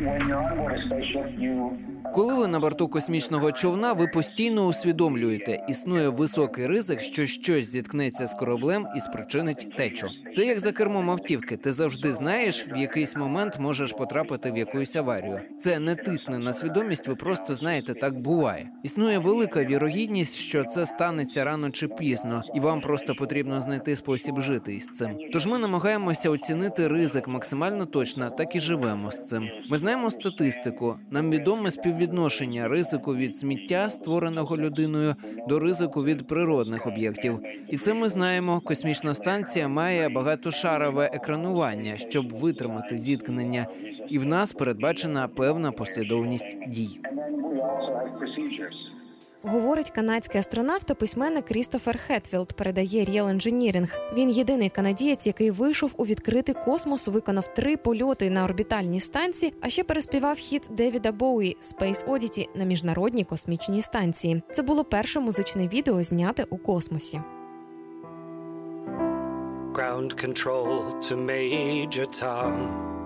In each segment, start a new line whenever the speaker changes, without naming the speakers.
when you're on board a spaceship, you
Коли ви на борту космічного човна, ви постійно усвідомлюєте, існує високий ризик, що щось зіткнеться з кораблем і спричинить течу. Це як за кермом автівки. Ти завжди знаєш, в якийсь момент можеш потрапити в якусь аварію. Це не тисне на свідомість. Ви просто знаєте, так буває. Існує велика вірогідність, що це станеться рано чи пізно, і вам просто потрібно знайти спосіб жити із цим. Тож ми намагаємося оцінити ризик максимально точно, так і живемо з цим. Ми знаємо статистику. Нам відоме співвідношення ризику від сміття, створеного людиною, до ризику від природних об'єктів. І це ми знаємо. Космічна станція має багатошарове екранування, щоб витримати зіткнення, і в нас передбачена певна послідовність дій.
Говорить канадський астронавт та письменник Крістофер Хетфілд. Передає Real Engineering. Він єдиний канадієць, який вийшов у відкритий космос, виконав три польоти на орбітальній станції, а ще переспівав хіт Девіда Боуї Space Oddity на міжнародній космічній станції. Це було перше музичне відео, зняте у космосі.
Ground control to Major Tom.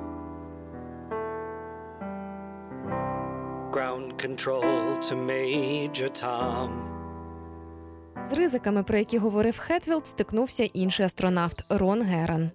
Ground control to Major Tom.
З ризиками, про які говорив Хетфілд, стикнувся інший астронавт Рон Геран.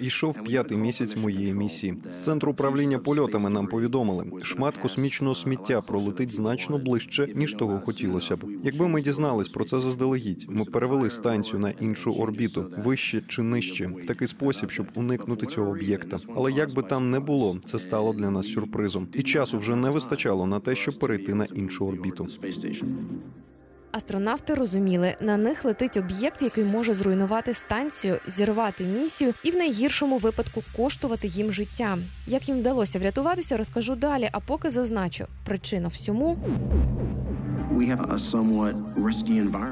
Йшов п'ятий місяць моєї місії. З центру управління польотами нам повідомили, шмат космічного сміття пролетить значно ближче, ніж того хотілося б. Якби ми дізнались про це заздалегідь, ми перевели станцію на іншу орбіту, вище чи нижче, в такий спосіб, щоб уникнути цього об'єкта. Але як би там не було, це стало для нас сюрпризом, і часу вже не вистачало на те, щоб перейти на іншу орбіту.
Астронавти розуміли, на них летить об'єкт, який може зруйнувати станцію, зірвати місію і в найгіршому випадку коштувати їм життя. Як їм вдалося врятуватися, розкажу далі. А поки зазначу, причина всьому.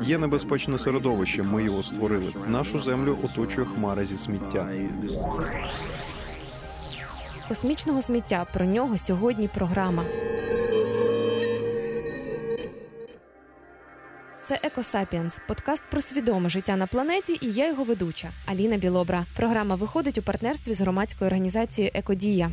Є небезпечне середовище. Ми його створили. Нашу землю оточує хмара зі сміття.
Космічного сміття. Про нього сьогодні програма. Це Екосапіенс, подкаст про свідоме життя на планеті, і я його ведуча Аліна Білобра. Програма виходить у партнерстві з громадською організацією Екодія.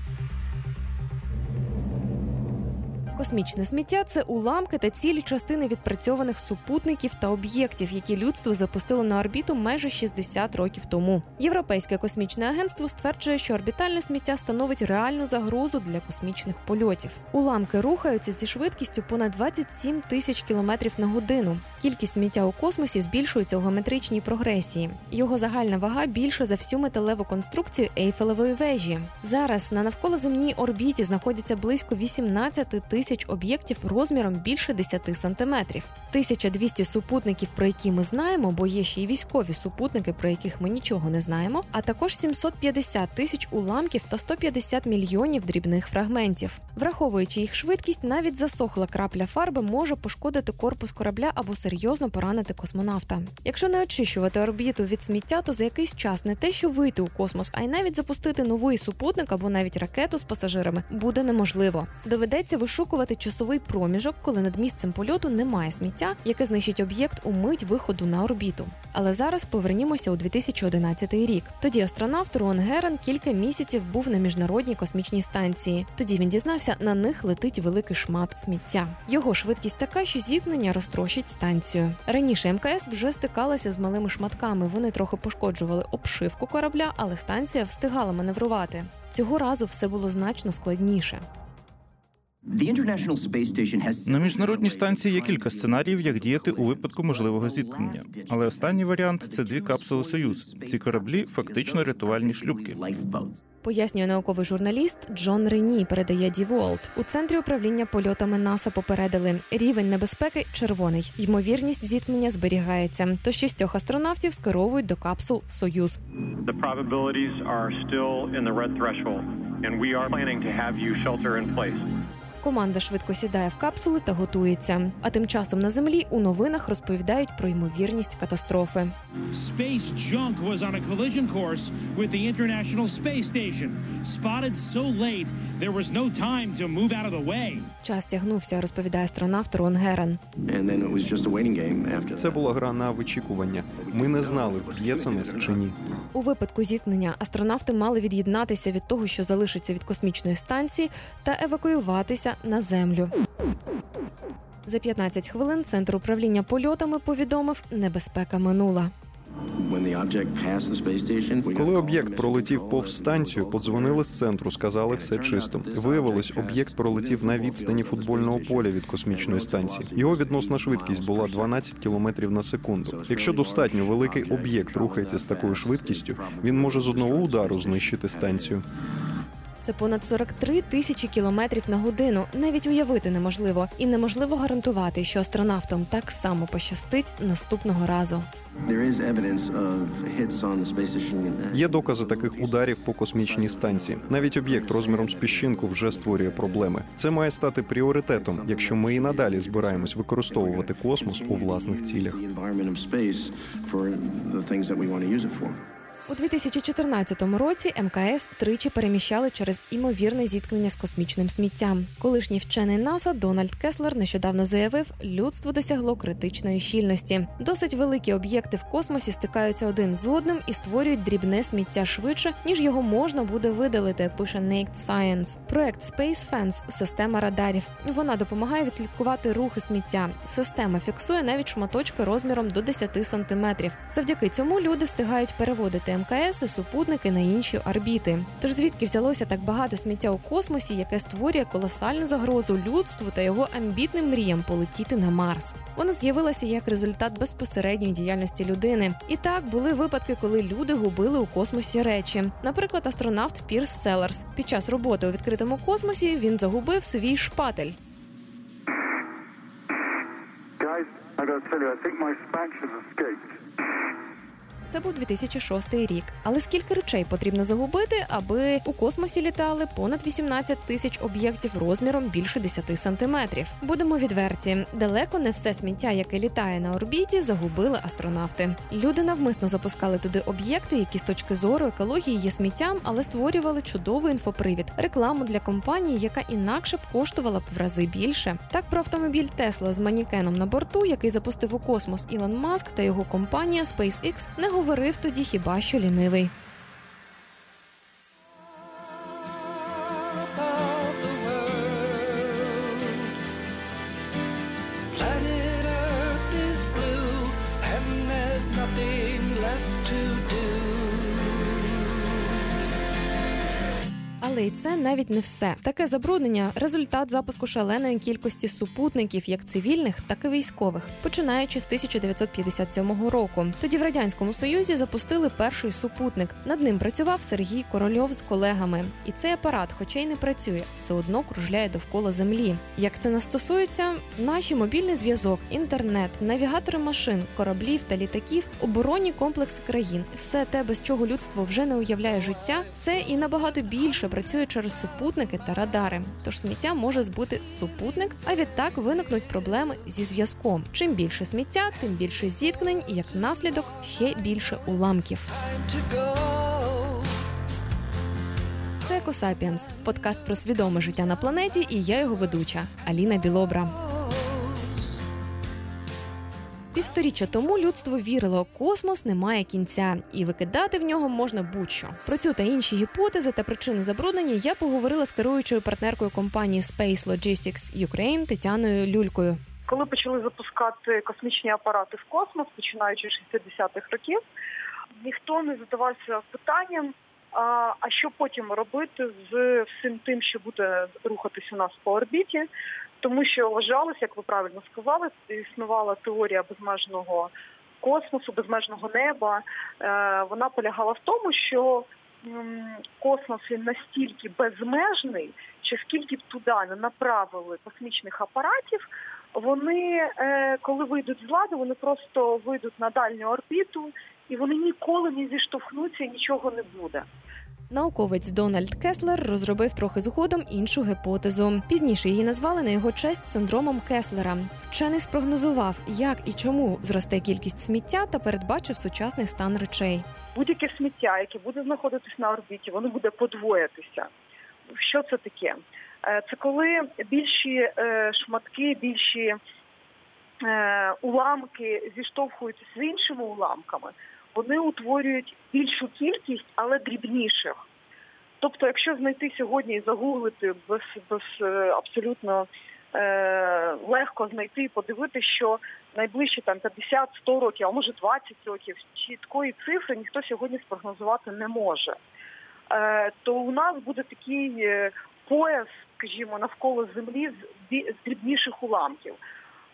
Космічне сміття це уламки та цілі частини відпрацьованих супутників та об'єктів, які людство запустило на орбіту майже 60 років тому. Європейське космічне агентство стверджує, що орбітальне сміття становить реальну загрозу для космічних польотів. Уламки рухаються зі швидкістю понад 27 тисяч кілометрів на годину. Кількість сміття у космосі збільшується у геометричній прогресії. Його загальна вага більша за всю металеву конструкцію Ейфелевої вежі. Зараз на навколоземній орбіті знаходяться близько 18 тисяч об'єктів розміром більше 10 сантиметрів. 1200 супутників, про які ми знаємо, бо є ще й військові супутники, про яких ми нічого не знаємо, а також 750 тисяч уламків та 150 мільйонів дрібних фрагментів. Враховуючи їх швидкість, навіть засохла крапля фарби може пошкодити корпус корабля або серйозно поранити космонавта. Якщо не очищувати орбіту від сміття, то за якийсь час не те, що вийти у космос, а й навіть запустити новий супутник або навіть ракету з пасажирами буде неможливо. Доведеться вишукувати часовий проміжок, коли над місцем польоту немає сміття, яке знищить об'єкт у мить виходу на орбіту. Але зараз повернімося у 2011 рік. Тоді астронавт Рон Геран кілька місяців був на міжнародній космічній станції. Тоді він дізнався, на них летить великий шмат сміття. Його швидкість така, що зіткнення розтрощить станцію. Раніше МКС вже стикалася з малими шматками. Вони трохи пошкоджували обшивку корабля, але станція встигала маневрувати. Цього разу все було значно складніше.
На міжнародній станції є кілька сценаріїв, як діяти у випадку можливого зіткнення. Але останній варіант це дві капсули Союз. Ці кораблі фактично рятувальні шлюпки.
Пояснює науковий журналіст Джон Рені. Передає Діволт. У центрі управління польотами НАСА попередили рівень небезпеки червоний. Ймовірність зіткнення зберігається. Тож шістьох астронавтів скеровують до капсул Союз.
And we are planning to have you shelter in place.
Команда швидко сідає в капсули та готується. А тим часом на землі у новинах розповідають про ймовірність катастрофи.
Space junk was on a collision course with the International Space Station. Spotted so late, there was no time to move out of the way.
Час тягнувся, розповідає астронавт Рон Герен.
And then it was just a waiting game after
Це була гра на вичікування. Ми не знали, вб'є це нас чи ні.
У випадку зіткнення астронавти мали від'єднатися від того, що залишиться від космічної станції, та евакуюватися на землю. За 15 хвилин центр управління польотами повідомив, небезпека минула.
Коли об'єкт пролетів повз станцію, подзвонили з центру, сказали все чисто. Виявилось, об'єкт пролетів на відстані футбольного поля від космічної станції. Його відносна швидкість була 12 км на секунду. Якщо достатньо великий об'єкт рухається з такою швидкістю, він може з одного удару знищити станцію.
Це понад 43 тисячі кілометрів на годину. Навіть уявити неможливо, і неможливо гарантувати, що астронавтам так само пощастить наступного разу.
Є докази таких ударів по космічній станції. Навіть об'єкт розміром з піщинку вже створює проблеми. Це має стати пріоритетом, якщо ми і надалі збираємось використовувати космос у власних цілях.
У 2014 році МКС тричі переміщали через імовірне зіткнення з космічним сміттям. Колишній вчений НАСА Дональд Кеслер нещодавно заявив, людство досягло критичної щільності. Досить великі об'єкти в космосі стикаються один з одним і створюють дрібне сміття швидше, ніж його можна буде видалити. Пише Naked Science. Проект Space Fence – система радарів. Вона допомагає відслідкувати рухи сміття. Система фіксує навіть шматочки розміром до 10 сантиметрів. Завдяки цьому люди встигають переводити МКС і супутники на інші орбіти. Тож звідки взялося так багато сміття у космосі, яке створює колосальну загрозу людству та його амбітним мріям полетіти на Марс? Воно з'явилося як результат безпосередньої діяльності людини. І так були випадки, коли люди губили у космосі речі. Наприклад, астронавт Пірс Селерс. Під час роботи у відкритому космосі він загубив свій шпатель.
I gotta tell you, I think my spank has escaped.
Це був 2006 рік. Але скільки речей потрібно загубити, аби у космосі літали понад 18 тисяч об'єктів розміром більше 10 сантиметрів? Будемо відверті, далеко не все сміття, яке літає на орбіті, загубили астронавти. Люди навмисно запускали туди об'єкти, які з точки зору екології є сміттям, але створювали чудовий інфопривід, рекламу для компанії, яка інакше б коштувала б в рази більше. Так про автомобіль Тесла з манікеном на борту, який запустив у космос Ілон Маск та його компанія SpaceX, не говорив тоді хіба що лінивий. Це навіть не все. Таке забруднення результат запуску шаленої кількості супутників, як цивільних, так і військових, починаючи з 1957 року. Тоді в радянському союзі запустили перший супутник. Над ним працював Сергій Корольов з колегами. І цей апарат, хоча й не працює, все одно кружляє довкола землі. Як це нас стосується, наші мобільний зв'язок, інтернет, навігатори машин, кораблів та літаків, оборонні комплекси країн, все те, без чого людство вже не уявляє життя, це і набагато більше працює через супутники та радари. Тож сміття може збути супутник, а відтак виникнуть проблеми зі зв'язком. Чим більше сміття, тим більше зіткнень, і як наслідок ще більше уламків. Це Екосапіенс, подкаст про свідоме життя на планеті, і я його ведуча Аліна Білобра. Півсторіччя тому людство вірило, космос не має кінця, і викидати в нього можна будь-що. Про цю та інші гіпотези та причини забруднення я поговорила з керуючою партнеркою компанії Space Logistics Ukraine Тетяною Люлькою.
Коли почали запускати космічні апарати в космос, починаючи з 60-х років, ніхто не задавався питанням, а, що потім робити з всім тим, що буде рухатись у нас по орбіті, тому що вважалося, як ви правильно сказали, існувала теорія безмежного космосу, безмежного неба. Е, Вона полягала в тому, що космос він настільки безмежний, що скільки б туди не направили космічних апаратів, вони, е, коли вийдуть з ладу, вони просто вийдуть на дальню орбіту і вони ніколи не зіштовхнуться, нічого не буде.
Науковець Дональд Кеслер розробив трохи згодом іншу гіпотезу. Пізніше її назвали на його честь синдромом Кеслера. Вчений спрогнозував, як і чому зросте кількість сміття та передбачив сучасний стан речей.
Будь-яке сміття, яке буде знаходитись на орбіті, воно буде подвоїтися. Що це таке? Е, Це коли більші е, шматки, більші уламки зіштовхуються з іншими уламками, вони утворюють більшу кількість, але дрібніших. Тобто, якщо знайти сьогодні і загуглити без, без е, абсолютно е, легко знайти і подивитися, що найближчі там 50-100 років, а може 20 років, чіткої цифри ніхто сьогодні спрогнозувати не може. Е, то у нас буде такий е, пояс, скажімо, навколо землі з дрібніших уламків.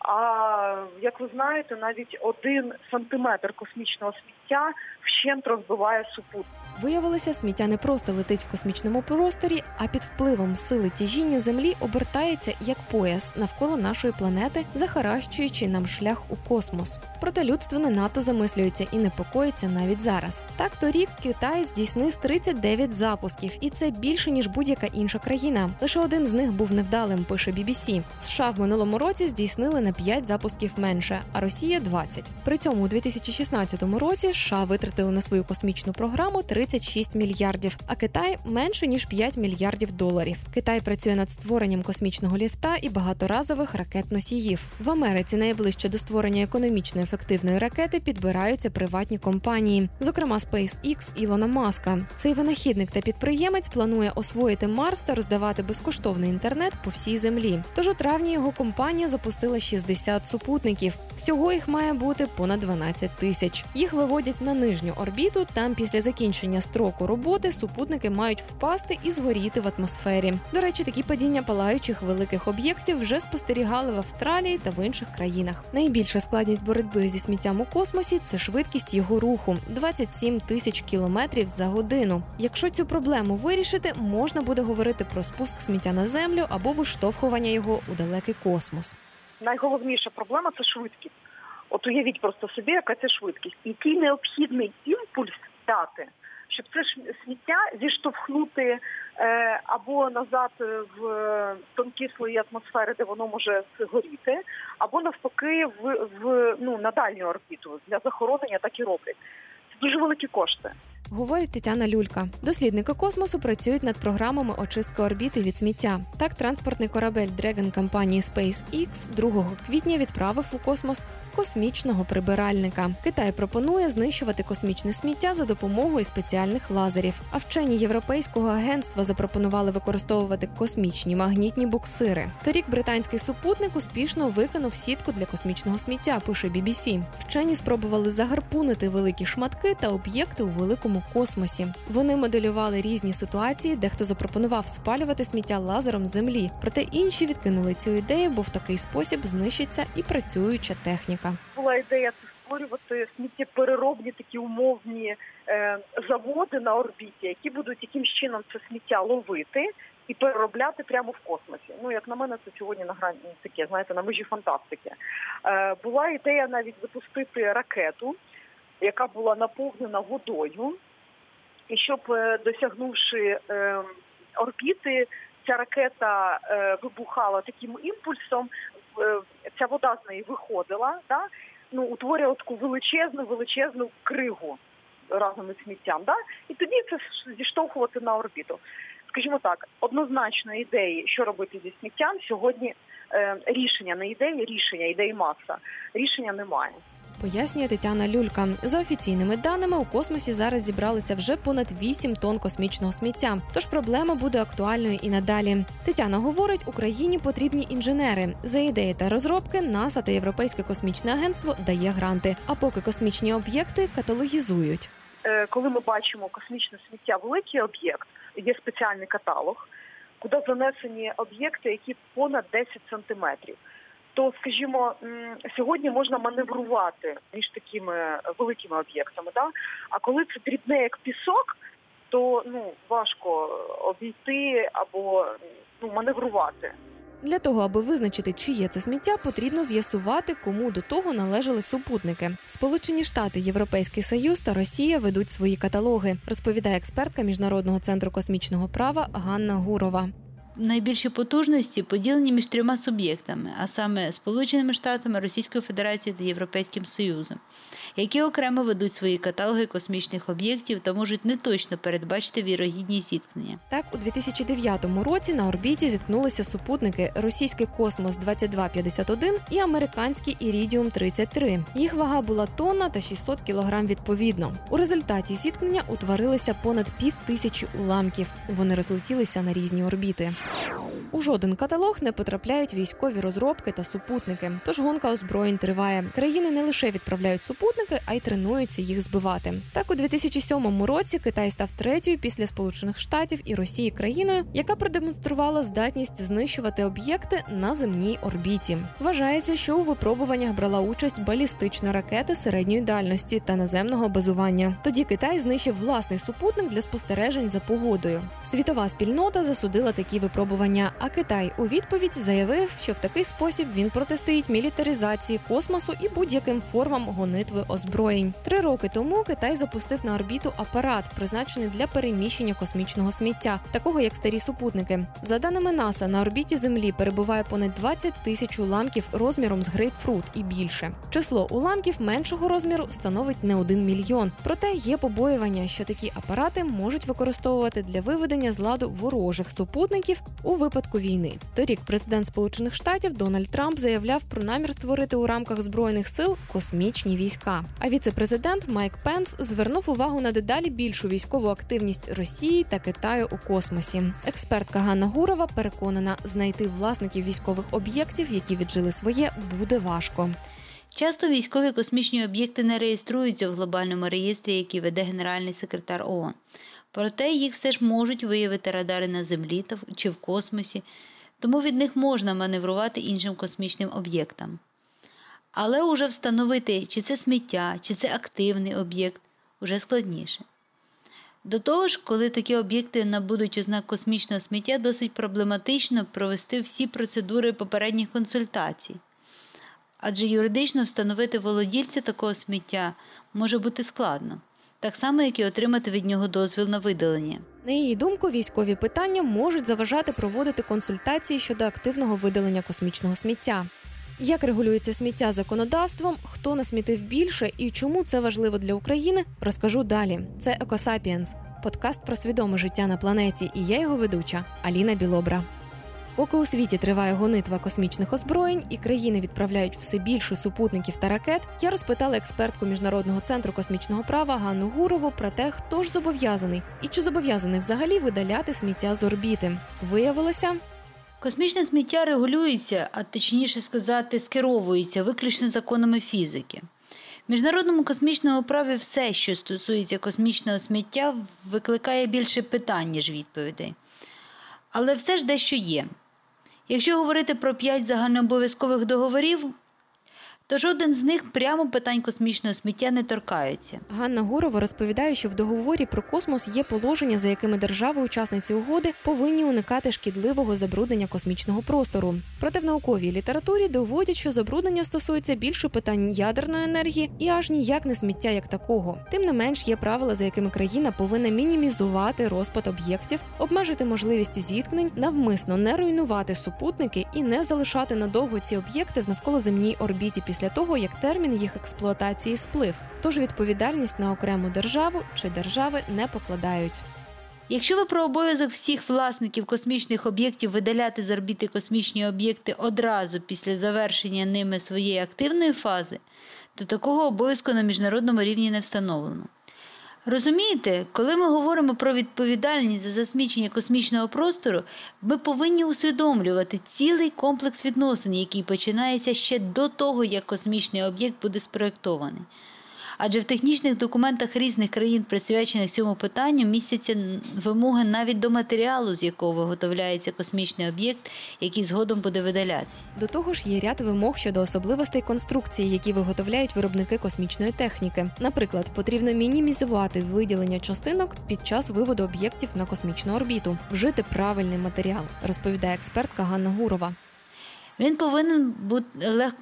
А як ви знаєте, навіть один сантиметр космічного сміття вщент розбиває супутник.
Виявилося, сміття не просто летить в космічному просторі, а під впливом сили тяжіння Землі обертається як пояс навколо нашої планети, захаращуючи нам шлях у космос. Проте людство не надто замислюється і непокоїться навіть зараз. Так торік Китай здійснив 39 запусків, і це більше ніж будь-яка інша країна. Лише один з них був невдалим. Пише BBC. США в минулому році здійснили на 5 запусків менше, а Росія 20. При цьому у 2016 році США витратили на свою космічну програму 36 мільярдів, а Китай менше ніж 5 мільярдів доларів. Китай працює над створенням космічного ліфта і багаторазових ракет-носіїв. В Америці найближче до створення економічно ефективної ракети підбираються приватні компанії, зокрема SpaceX Ілона Маска. Цей винахідник та підприємець планує освоїти Марс та роздавати безкоштовний інтернет по всій землі. Тож у травні його компанія запустила 60 супутників. Всього їх має бути понад 12 тисяч. Їх виводять на нижню орбіту. Там після закінчення строку роботи супутники мають впасти і згоріти в атмосфері. До речі, такі падіння палаючих великих об'єктів вже спостерігали в Австралії та в інших країнах. Найбільша складність боротьби зі сміттям у космосі це швидкість його руху 27 тисяч кілометрів за годину. Якщо цю проблему вирішити, можна буде говорити про спуск сміття на землю або виштовхування його у далекий космос.
Найголовніша проблема це швидкість. От уявіть просто собі, яка це швидкість, який необхідний імпульс дати, щоб це сміття зіштовхнути е, або назад в тонкі слої атмосфери, де воно може згоріти, або навпаки в, в ну на дальню орбіту для захоронення так і роблять. Це дуже великі кошти.
Говорить Тетяна Люлька. Дослідники космосу працюють над програмами очистки орбіти від сміття. Так, транспортний корабель Dragon компанії SpaceX 2 квітня відправив у космос космічного прибиральника. Китай пропонує знищувати космічне сміття за допомогою спеціальних лазерів. А вчені європейського агентства запропонували використовувати космічні магнітні буксири. Торік британський супутник успішно викинув сітку для космічного сміття. Пише BBC. Вчені спробували загарпунити великі шматки та об'єкти у великому космосі. Вони моделювали різні ситуації, де хто запропонував спалювати сміття лазером землі. Проте інші відкинули цю ідею, бо в такий спосіб знищиться і працююча техніка.
Була ідея створювати сміттєпереробні такі умовні е, заводи на орбіті, які будуть якимсь чином це сміття ловити і переробляти прямо в космосі. Ну як на мене, це сьогодні на грані таке, знаєте, на межі фантастики. Е, була ідея навіть запустити ракету, яка була наповнена водою, і щоб е, досягнувши е, орбіти, ця ракета е, вибухала таким імпульсом, ця вода з неї виходила, да? ну, утворювала таку величезну, величезну кригу разом із сміттям. Да? І тоді це зіштовхувати на орбіту. Скажімо так, однозначно ідеї, що робити зі сміттям, сьогодні рішення не ідеї, рішення, ідеї маса. Рішення немає.
Пояснює Тетяна Люлька. За офіційними даними, у космосі зараз зібралися вже понад 8 тонн космічного сміття. Тож проблема буде актуальною і надалі. Тетяна говорить, Україні потрібні інженери. За ідеї та розробки НАСА та Європейське космічне агентство дає гранти. А поки космічні об'єкти каталогізують.
Е, Коли ми бачимо космічне сміття, великий об'єкт, є спеціальний каталог, куди занесені об'єкти, які понад 10 сантиметрів. То, скажімо, сьогодні можна маневрувати між такими великими об'єктами. Да? А коли це дрібне як пісок, то ну важко обійти або ну маневрувати.
Для того, аби визначити, чиє це сміття, потрібно з'ясувати, кому до того належали супутники. Сполучені Штати, Європейський Союз та Росія ведуть свої каталоги, розповідає експертка міжнародного центру космічного права Ганна Гурова.
Найбільші потужності поділені між трьома суб'єктами, а саме Сполученими Штатами, Російською Федерацією та Європейським Союзом, які окремо ведуть свої каталоги космічних об'єктів та можуть неточно передбачити вірогідність зіткнення.
Так, у 2009 році на орбіті зіткнулися супутники російський космос 2251 і американський Ірідіум 33 Їх вага була тонна та 600 кілограм відповідно. У результаті зіткнення утворилися понад пів тисячі уламків. Вони розлетілися на різні орбіти. you У жоден каталог не потрапляють військові розробки та супутники. Тож гонка озброєнь триває. Країни не лише відправляють супутники, а й тренуються їх збивати. Так у 2007 році Китай став третьою після Сполучених Штатів і Росії країною, яка продемонструвала здатність знищувати об'єкти на земній орбіті. Вважається, що у випробуваннях брала участь балістична ракета середньої дальності та наземного базування. Тоді Китай знищив власний супутник для спостережень за погодою. Світова спільнота засудила такі випробування. А Китай у відповідь заявив, що в такий спосіб він протистоїть мілітаризації космосу і будь-яким формам гонитви озброєнь. Три роки тому Китай запустив на орбіту апарат, призначений для переміщення космічного сміття, такого як старі супутники. За даними НАСА, на орбіті Землі перебуває понад 20 тисяч уламків розміром з грейпфрут і більше. Число уламків меншого розміру становить не один мільйон. Проте є побоювання, що такі апарати можуть використовувати для виведення з ладу ворожих супутників у випадку війни. Торік президент Сполучених Штатів Дональд Трамп заявляв про намір створити у рамках збройних сил космічні війська. А віце-президент Майк Пенс звернув увагу на дедалі більшу військову активність Росії та Китаю у космосі. Експертка Ганна Гурова переконана, знайти власників військових об'єктів, які віджили своє, буде важко.
Часто військові космічні об'єкти не реєструються в глобальному реєстрі, який веде генеральний секретар ООН. Проте їх все ж можуть виявити радари на землі чи в космосі, тому від них можна маневрувати іншим космічним об'єктам. Але уже встановити, чи це сміття, чи це активний об'єкт, уже складніше. До того ж, коли такі об'єкти набудуть ознак космічного сміття, досить проблематично провести всі процедури попередніх консультацій. Адже юридично встановити володільця такого сміття може бути складно так само, як і отримати від нього дозвіл на видалення.
На її думку, військові питання можуть заважати проводити консультації щодо активного видалення космічного сміття. Як регулюється сміття законодавством, хто насмітив більше і чому це важливо для України, розкажу далі. Це Екосапіенс, подкаст про свідоме життя на планеті, і я його ведуча Аліна Білобра. Поки у світі триває гонитва космічних озброєнь і країни відправляють все більше супутників та ракет, я розпитала експертку міжнародного центру космічного права Ганну Гурову про те, хто ж зобов'язаний і чи зобов'язаний взагалі видаляти сміття з орбіти. Виявилося.
Космічне сміття регулюється, а точніше сказати, скеровується виключно законами фізики. В міжнародному космічному праві все, що стосується космічного сміття, викликає більше питань, ніж відповідей. Але все ж дещо є. Якщо говорити про п'ять загальнообов'язкових договорів, то жоден з них прямо питань космічного сміття не торкається.
Ганна Гурова розповідає, що в договорі про космос є положення, за якими держави-учасниці угоди повинні уникати шкідливого забруднення космічного простору. Проте в науковій літературі доводять, що забруднення стосується більше питань ядерної енергії і аж ніяк не сміття як такого. Тим не менш є правила, за якими країна повинна мінімізувати розпад об'єктів, обмежити можливість зіткнень, навмисно не руйнувати супутники і не залишати надовго ці об'єкти в навколоземній орбіті після після того, як термін їх експлуатації сплив. Тож відповідальність на окрему державу чи держави не покладають.
Якщо ви про обов'язок всіх власників космічних об'єктів видаляти з орбіти космічні об'єкти одразу після завершення ними своєї активної фази, то такого обов'язку на міжнародному рівні не встановлено. Розумієте, коли ми говоримо про відповідальність за засмічення космічного простору, ми повинні усвідомлювати цілий комплекс відносин, який починається ще до того, як космічний об'єкт буде спроєктований адже в технічних документах різних країн, присвячених цьому питанню, містяться вимоги навіть до матеріалу, з якого виготовляється космічний об'єкт, який згодом буде видалятись.
До того ж, є ряд вимог щодо особливостей конструкції, які виготовляють виробники космічної техніки. Наприклад, потрібно мінімізувати виділення частинок під час виводу об'єктів на космічну орбіту, вжити правильний матеріал, розповідає експертка Ганна Гурова.
Він повинен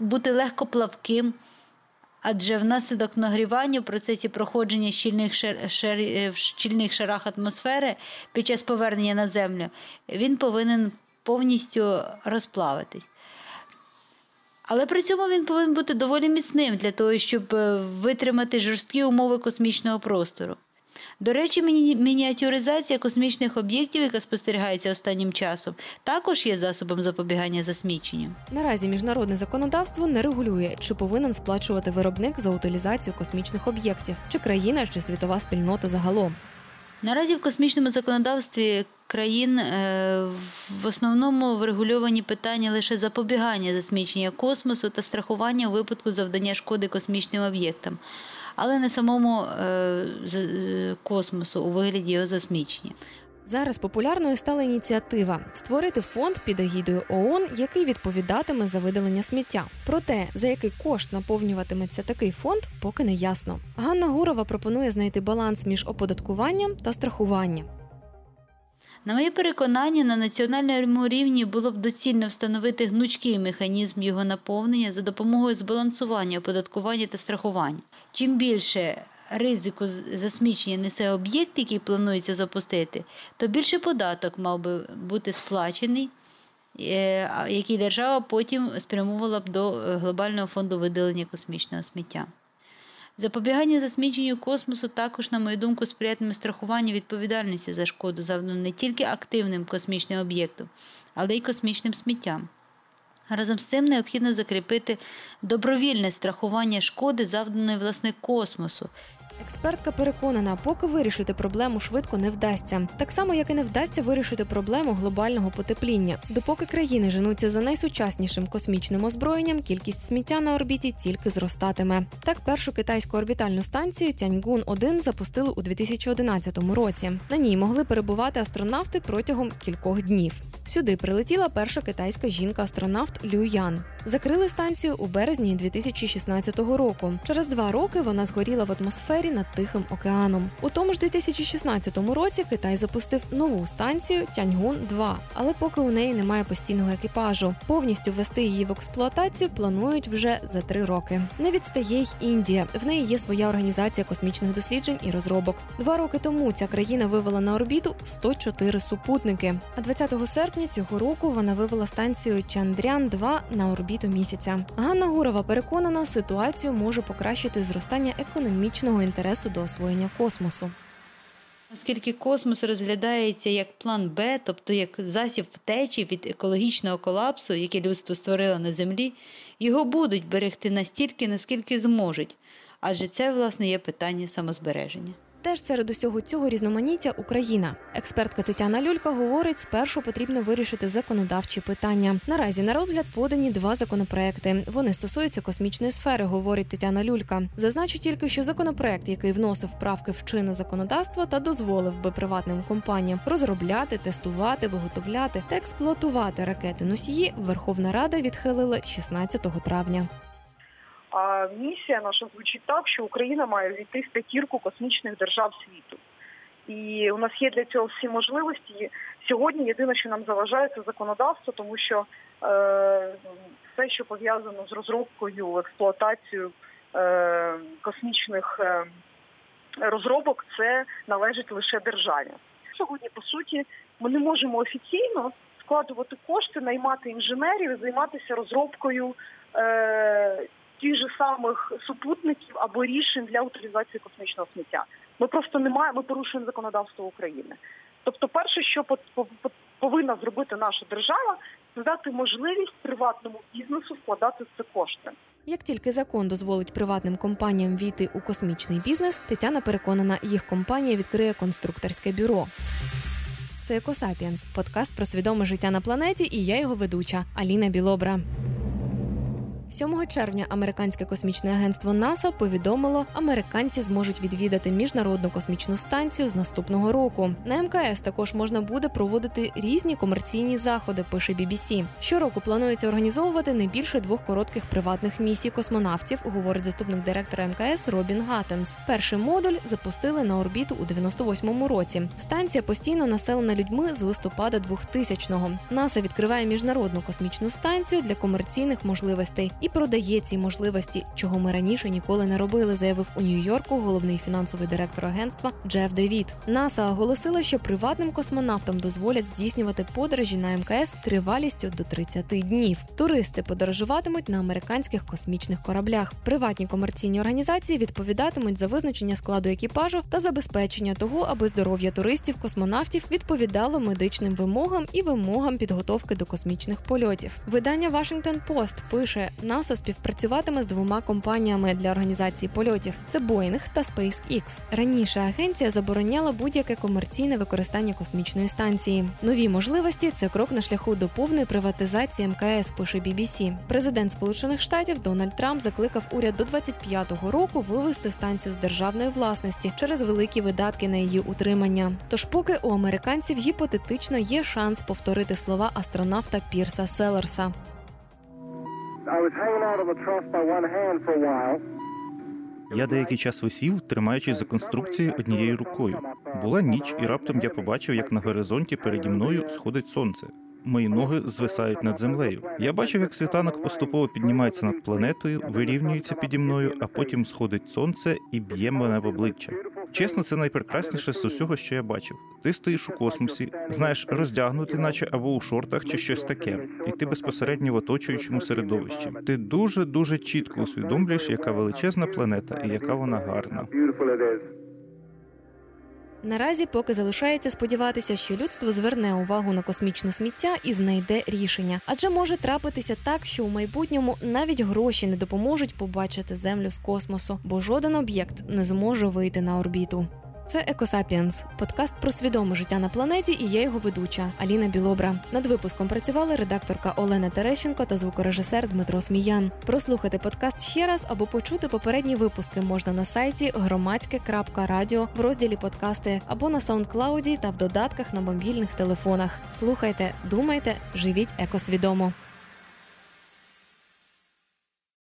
бути легкоплавким, адже внаслідок нагрівання в процесі проходження щільних шер... Шер... в щільних шарах атмосфери під час повернення на землю він повинен повністю розплавитись. Але при цьому він повинен бути доволі міцним для того, щоб е, витримати жорсткі умови космічного простору. До речі, мініатюризація космічних об'єктів, яка спостерігається останнім часом, також є засобом запобігання засміченню.
Наразі міжнародне законодавство не регулює, чи повинен сплачувати виробник за утилізацію космічних об'єктів, чи країна, чи світова спільнота загалом.
Наразі в космічному законодавстві країн е, в основному врегульовані питання лише запобігання засмічення космосу та страхування у випадку завдання шкоди космічним об'єктам, але не самому е, е, космосу у вигляді його засмічення.
Зараз популярною стала ініціатива створити фонд під агідою ООН, який відповідатиме за видалення сміття. Проте за який кошт наповнюватиметься такий фонд, поки не ясно. Ганна Гурова пропонує знайти баланс між оподаткуванням та страхуванням.
На моє переконання, на національному рівні було б доцільно встановити гнучкий механізм його наповнення за допомогою збалансування оподаткування та страхування. Чим більше ризику засмічення несе об'єкт, який планується запустити, то більше податок мав би бути сплачений, е, який держава потім спрямовувала б до е, глобального фонду видалення космічного сміття. Запобігання засміченню космосу також, на мою думку, сприятиме страхуванню відповідальності за шкоду, завдану не тільки активним космічним об'єктом, але й космічним сміттям. Разом з цим необхідно закріпити добровільне страхування шкоди, завданої власне космосу,
Експертка переконана, поки вирішити проблему швидко не вдасться, так само як і не вдасться вирішити проблему глобального потепління. Допоки країни женуться за найсучаснішим космічним озброєнням, кількість сміття на орбіті тільки зростатиме. Так, першу китайську орбітальну станцію Тяньгун 1 запустили у 2011 році. На ній могли перебувати астронавти протягом кількох днів. Сюди прилетіла перша китайська жінка-астронавт Лю Ян. Закрили станцію у березні 2016 року. Через два роки вона згоріла в атмосфері над Тихим океаном. У тому ж 2016 році Китай запустив нову станцію Тяньгун 2 але поки у неї немає постійного екіпажу. Повністю ввести її в експлуатацію планують вже за три роки. Не відстає й Індія. В неї є своя організація космічних досліджень і розробок. Два роки тому ця країна вивела на орбіту 104 супутники. А 20 серпня цього року вона вивела станцію Чандрян 2 на орбіту місяця. Ганна Гурова переконана, ситуацію може покращити зростання економічного інтересу до освоєння космосу.
Оскільки космос розглядається як план Б, тобто як засіб втечі від екологічного колапсу, який людство створило на землі, його будуть берегти настільки, наскільки зможуть, адже це, власне, є питання самозбереження.
Теж серед усього цього різноманіття Україна. Експертка Тетяна Люлька говорить, спершу потрібно вирішити законодавчі питання. Наразі на розгляд подані два законопроекти. Вони стосуються космічної сфери, говорить Тетяна Люлька. Зазначу тільки, що законопроект, який вносив правки в чинне законодавство та дозволив би приватним компаніям розробляти, тестувати, виготовляти та експлуатувати ракети носії, Верховна Рада відхилила 16 травня.
А місія наша звучить так, що Україна має війти в п'ятірку космічних держав світу. І у нас є для цього всі можливості. Сьогодні єдине, що нам заважає, це законодавство, тому що е, все, що пов'язано з розробкою, експлуатацією е, космічних е, розробок, це належить лише державі. Сьогодні, по суті, ми не можемо офіційно складувати кошти, наймати інженерів, займатися розробкою. Е, тих же самих супутників або рішень для утилізації космічного сміття. Ми просто не маємо, ми порушуємо законодавство України. Тобто, перше, що повинна зробити наша держава, це дати можливість приватному бізнесу вкладати в це кошти.
Як тільки закон дозволить приватним компаніям війти у космічний бізнес, Тетяна переконана, їх компанія відкриє конструкторське бюро. Це Екосапіенс, подкаст про свідоме життя на планеті, і я його ведуча Аліна Білобра. 7 червня американське космічне агентство НАСА повідомило, американці зможуть відвідати міжнародну космічну станцію з наступного року. На МКС також можна буде проводити різні комерційні заходи. Пише BBC. Щороку планується організовувати не більше двох коротких приватних місій космонавтів, говорить заступник директора МКС Робін Гаттенс. Перший модуль запустили на орбіту у 98-му році. Станція постійно населена людьми з листопада 2000-го. НАСА відкриває міжнародну космічну станцію для комерційних можливостей і продає ці можливості, чого ми раніше ніколи не робили, заявив у Нью-Йорку головний фінансовий директор агентства Джеф Девід. НАСА оголосила, що приватним космонавтам дозволять здійснювати подорожі на МКС тривалістю до 30 днів. Туристи подорожуватимуть на американських космічних кораблях. Приватні комерційні організації відповідатимуть за визначення складу екіпажу та забезпечення того, аби здоров'я туристів космонавтів відповідало медичним вимогам і вимогам підготовки до космічних польотів. Видання Washington Post пише, НАСА співпрацюватиме з двома компаніями для організації польотів: це Boeing та SpaceX. Раніше агенція забороняла будь-яке комерційне використання космічної станції. Нові можливості це крок на шляху до повної приватизації МКС. Пише BBC. Президент Сполучених Штатів Дональд Трамп закликав уряд до 25-го року вивести станцію з державної власності через великі видатки на її утримання. Тож, поки у американців гіпотетично є шанс повторити слова астронавта Пірса Селерса.
Я деякий час висів, тримаючись за конструкцією однією рукою. Була ніч, і раптом я побачив, як на горизонті переді мною сходить сонце. Мої ноги звисають над землею. Я бачив, як світанок поступово піднімається над планетою, вирівнюється піді мною, а потім сходить сонце і б'є мене в обличчя. Чесно, це найпрекрасніше з усього, що я бачив. Ти стоїш у космосі, знаєш, роздягнутий, наче або у шортах, чи щось таке, і ти безпосередньо в оточуючому середовищі. Ти дуже дуже чітко усвідомлюєш, яка величезна планета і яка вона гарна.
Наразі поки залишається сподіватися, що людство зверне увагу на космічне сміття і знайде рішення, адже може трапитися так, що у майбутньому навіть гроші не допоможуть побачити землю з космосу, бо жоден об'єкт не зможе вийти на орбіту. Це Екосапіенс, подкаст про свідоме життя на планеті, і я його ведуча Аліна Білобра. Над випуском працювали редакторка Олена Терещенко та звукорежисер Дмитро Сміян. Прослухати подкаст ще раз або почути попередні випуски можна на сайті громадське.радіо в розділі подкасти або на саундклауді та в додатках на мобільних телефонах. Слухайте, думайте, живіть екосвідомо.